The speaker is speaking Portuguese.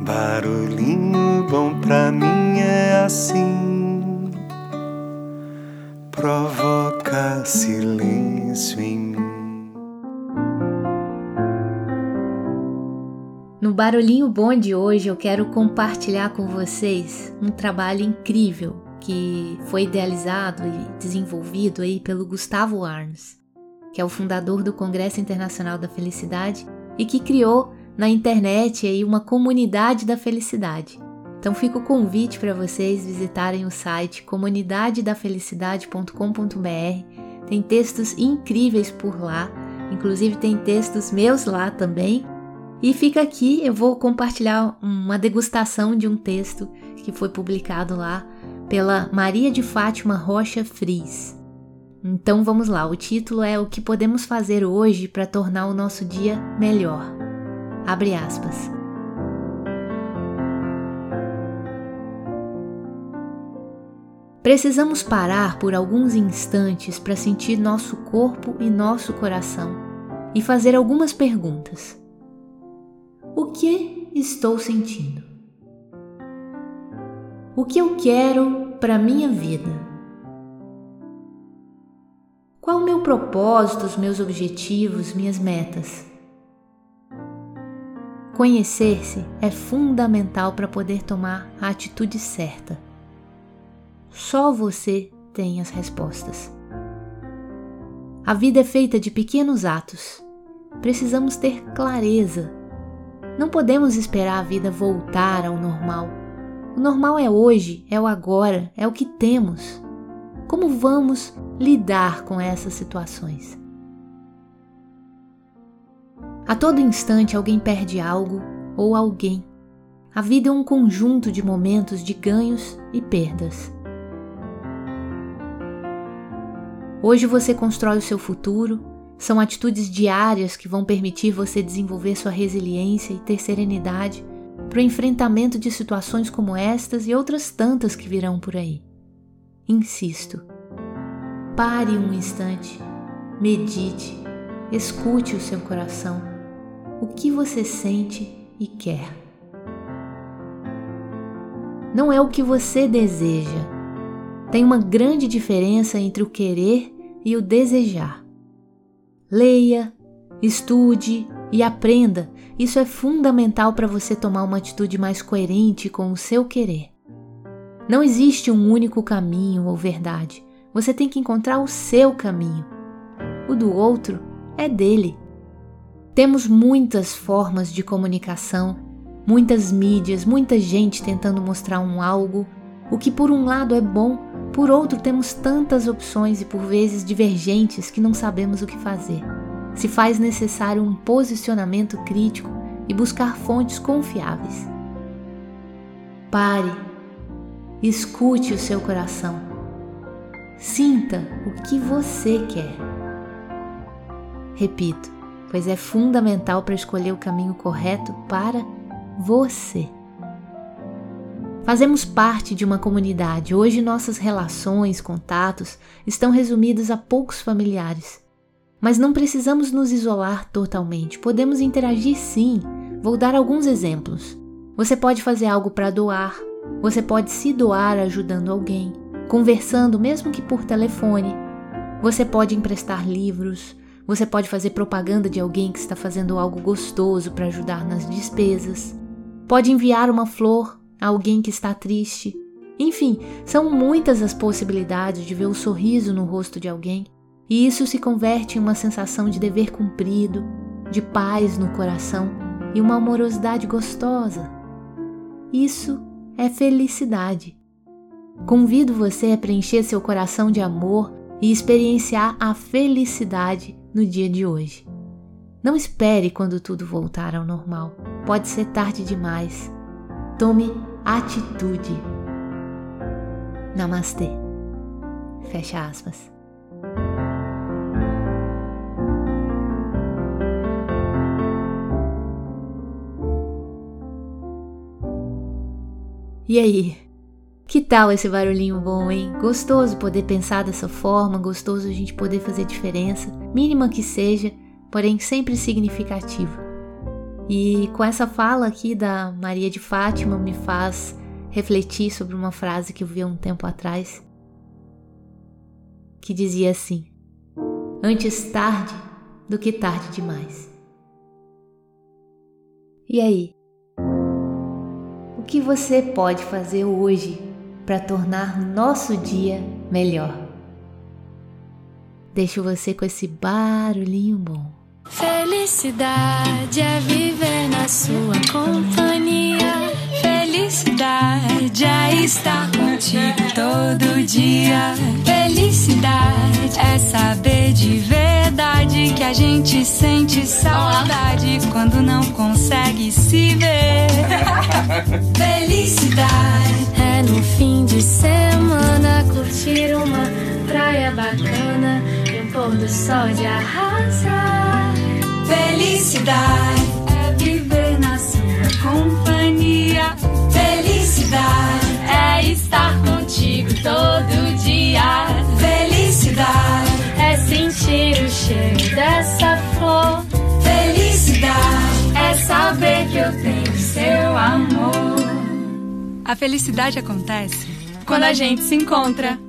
Barulhinho bom pra mim é assim, provoca silêncio em mim. No Barulhinho Bom de hoje eu quero compartilhar com vocês um trabalho incrível que foi idealizado e desenvolvido aí pelo Gustavo Arns, que é o fundador do Congresso Internacional da Felicidade e que criou na internet aí uma comunidade da felicidade. Então fica o convite para vocês visitarem o site comunidadedafelicidade.com.br. Tem textos incríveis por lá, inclusive tem textos meus lá também. E fica aqui, eu vou compartilhar uma degustação de um texto que foi publicado lá pela Maria de Fátima Rocha Fris. Então vamos lá, o título é O que podemos fazer hoje para tornar o nosso dia melhor. Abre aspas. Precisamos parar por alguns instantes para sentir nosso corpo e nosso coração e fazer algumas perguntas. O que estou sentindo? O que eu quero para minha vida? Qual o meu propósito, os meus objetivos, minhas metas? Conhecer-se é fundamental para poder tomar a atitude certa. Só você tem as respostas. A vida é feita de pequenos atos. Precisamos ter clareza. Não podemos esperar a vida voltar ao normal. O normal é hoje, é o agora, é o que temos. Como vamos lidar com essas situações? A todo instante alguém perde algo ou alguém. A vida é um conjunto de momentos de ganhos e perdas. Hoje você constrói o seu futuro, são atitudes diárias que vão permitir você desenvolver sua resiliência e ter serenidade para o enfrentamento de situações como estas e outras tantas que virão por aí. Insisto, pare um instante, medite, escute o seu coração o que você sente e quer. Não é o que você deseja. Tem uma grande diferença entre o querer e o desejar. Leia, estude e aprenda. Isso é fundamental para você tomar uma atitude mais coerente com o seu querer. Não existe um único caminho ou verdade. Você tem que encontrar o seu caminho. O do outro é dele. Temos muitas formas de comunicação, muitas mídias, muita gente tentando mostrar um algo, o que por um lado é bom, por outro temos tantas opções e por vezes divergentes que não sabemos o que fazer. Se faz necessário um posicionamento crítico e buscar fontes confiáveis. Pare, escute o seu coração. Sinta o que você quer. Repito, pois é fundamental para escolher o caminho correto para você. Fazemos parte de uma comunidade. Hoje nossas relações, contatos estão resumidos a poucos familiares. Mas não precisamos nos isolar totalmente. Podemos interagir sim. Vou dar alguns exemplos. Você pode fazer algo para doar. Você pode se doar ajudando alguém, conversando mesmo que por telefone. Você pode emprestar livros, você pode fazer propaganda de alguém que está fazendo algo gostoso para ajudar nas despesas. Pode enviar uma flor a alguém que está triste. Enfim, são muitas as possibilidades de ver o sorriso no rosto de alguém, e isso se converte em uma sensação de dever cumprido, de paz no coração e uma amorosidade gostosa. Isso é felicidade. Convido você a preencher seu coração de amor e experienciar a felicidade no dia de hoje. Não espere quando tudo voltar ao normal. Pode ser tarde demais. Tome atitude. Namastê. Fecha aspas. E aí? Que tal esse barulhinho bom, hein? Gostoso poder pensar dessa forma, gostoso a gente poder fazer diferença, mínima que seja, porém sempre significativa. E com essa fala aqui da Maria de Fátima me faz refletir sobre uma frase que eu vi há um tempo atrás, que dizia assim: Antes tarde do que tarde demais. E aí? O que você pode fazer hoje para tornar nosso dia melhor? Deixo você com esse barulhinho bom. Felicidade é viver na sua companhia. Felicidade é estar contigo todo dia. Felicidade é saber de verdade que a gente sente saudade quando não consegue se ver. Felicidade é de semana curtir uma praia bacana e um pôr do sol de arrasar. Felicidade é viver na sua companhia. Felicidade é estar contigo todo dia. Felicidade é sentir o cheiro dessa flor. Felicidade é saber que eu tenho seu amor. A felicidade acontece quando a gente se encontra.